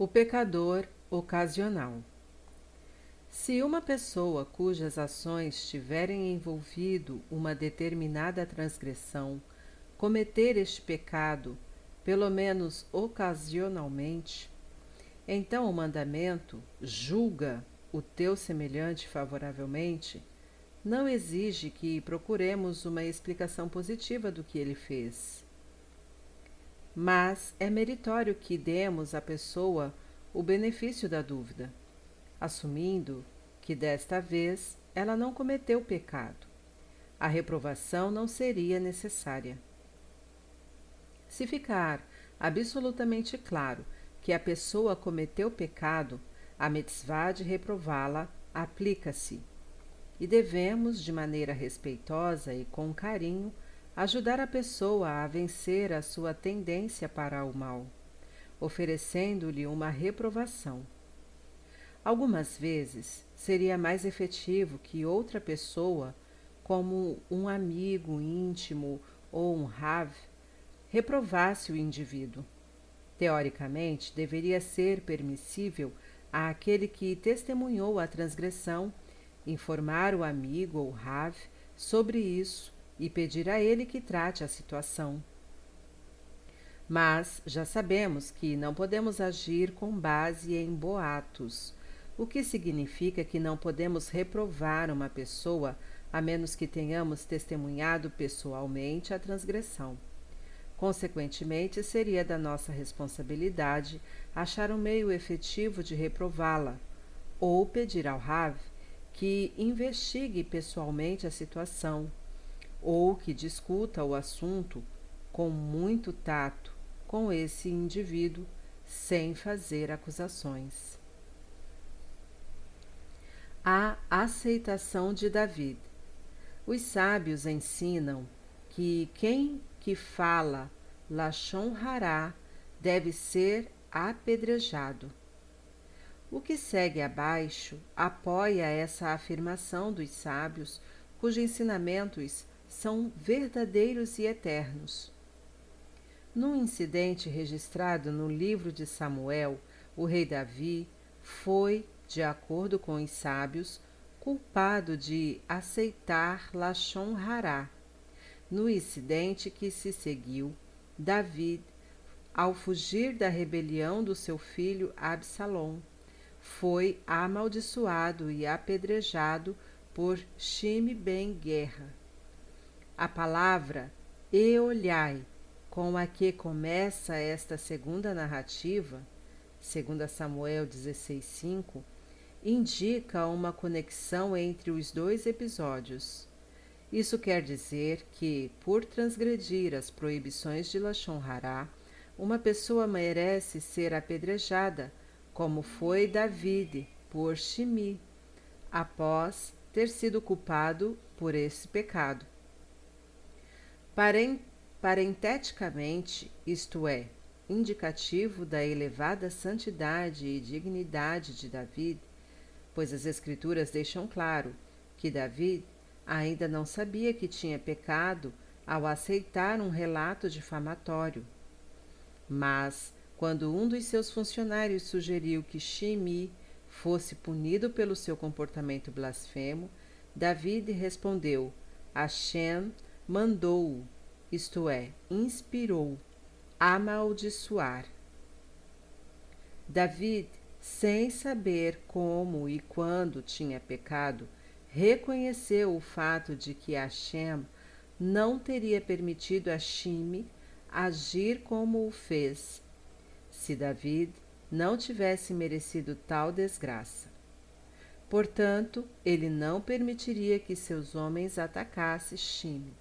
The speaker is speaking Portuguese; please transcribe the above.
O pecador ocasional. Se uma pessoa cujas ações tiverem envolvido uma determinada transgressão cometer este pecado, pelo menos ocasionalmente, então o mandamento julga o teu semelhante favoravelmente, não exige que procuremos uma explicação positiva do que ele fez mas é meritório que demos à pessoa o benefício da dúvida, assumindo que desta vez ela não cometeu pecado. A reprovação não seria necessária. Se ficar absolutamente claro que a pessoa cometeu pecado, a mitzvah de reprová-la aplica-se. E devemos, de maneira respeitosa e com carinho, ajudar a pessoa a vencer a sua tendência para o mal, oferecendo-lhe uma reprovação. Algumas vezes seria mais efetivo que outra pessoa, como um amigo íntimo ou um Rav, reprovasse o indivíduo. Teoricamente, deveria ser permissível àquele que testemunhou a transgressão informar o amigo ou Rav sobre isso e pedir a ele que trate a situação. Mas já sabemos que não podemos agir com base em boatos, o que significa que não podemos reprovar uma pessoa a menos que tenhamos testemunhado pessoalmente a transgressão. Consequentemente, seria da nossa responsabilidade achar um meio efetivo de reprová-la, ou pedir ao Rav que investigue pessoalmente a situação ou que discuta o assunto com muito tato com esse indivíduo sem fazer acusações. A aceitação de David. Os sábios ensinam que quem que fala Lachon Hará deve ser apedrejado. O que segue abaixo apoia essa afirmação dos sábios, cujos ensinamentos são verdadeiros e eternos. Num incidente registrado no livro de Samuel, o rei Davi foi, de acordo com os sábios, culpado de aceitar Lachon Hará. No incidente que se seguiu, Davi, ao fugir da rebelião do seu filho Absalom, foi amaldiçoado e apedrejado por Shime ben Guerra. A palavra e olhai, com a que começa esta segunda narrativa, segundo Samuel 16:5, indica uma conexão entre os dois episódios. Isso quer dizer que, por transgredir as proibições de Lachon Hará, uma pessoa merece ser apedrejada, como foi David por Shimi, após ter sido culpado por esse pecado. Parenteticamente, isto é, indicativo da elevada santidade e dignidade de David, pois as Escrituras deixam claro que David ainda não sabia que tinha pecado ao aceitar um relato difamatório. Mas, quando um dos seus funcionários sugeriu que Shimi fosse punido pelo seu comportamento blasfemo, David respondeu: Hashem mandou-o, isto é, inspirou, amaldiçoar. David, sem saber como e quando tinha pecado, reconheceu o fato de que Hashem não teria permitido a Shime agir como o fez, se David não tivesse merecido tal desgraça. Portanto, ele não permitiria que seus homens atacassem Shime.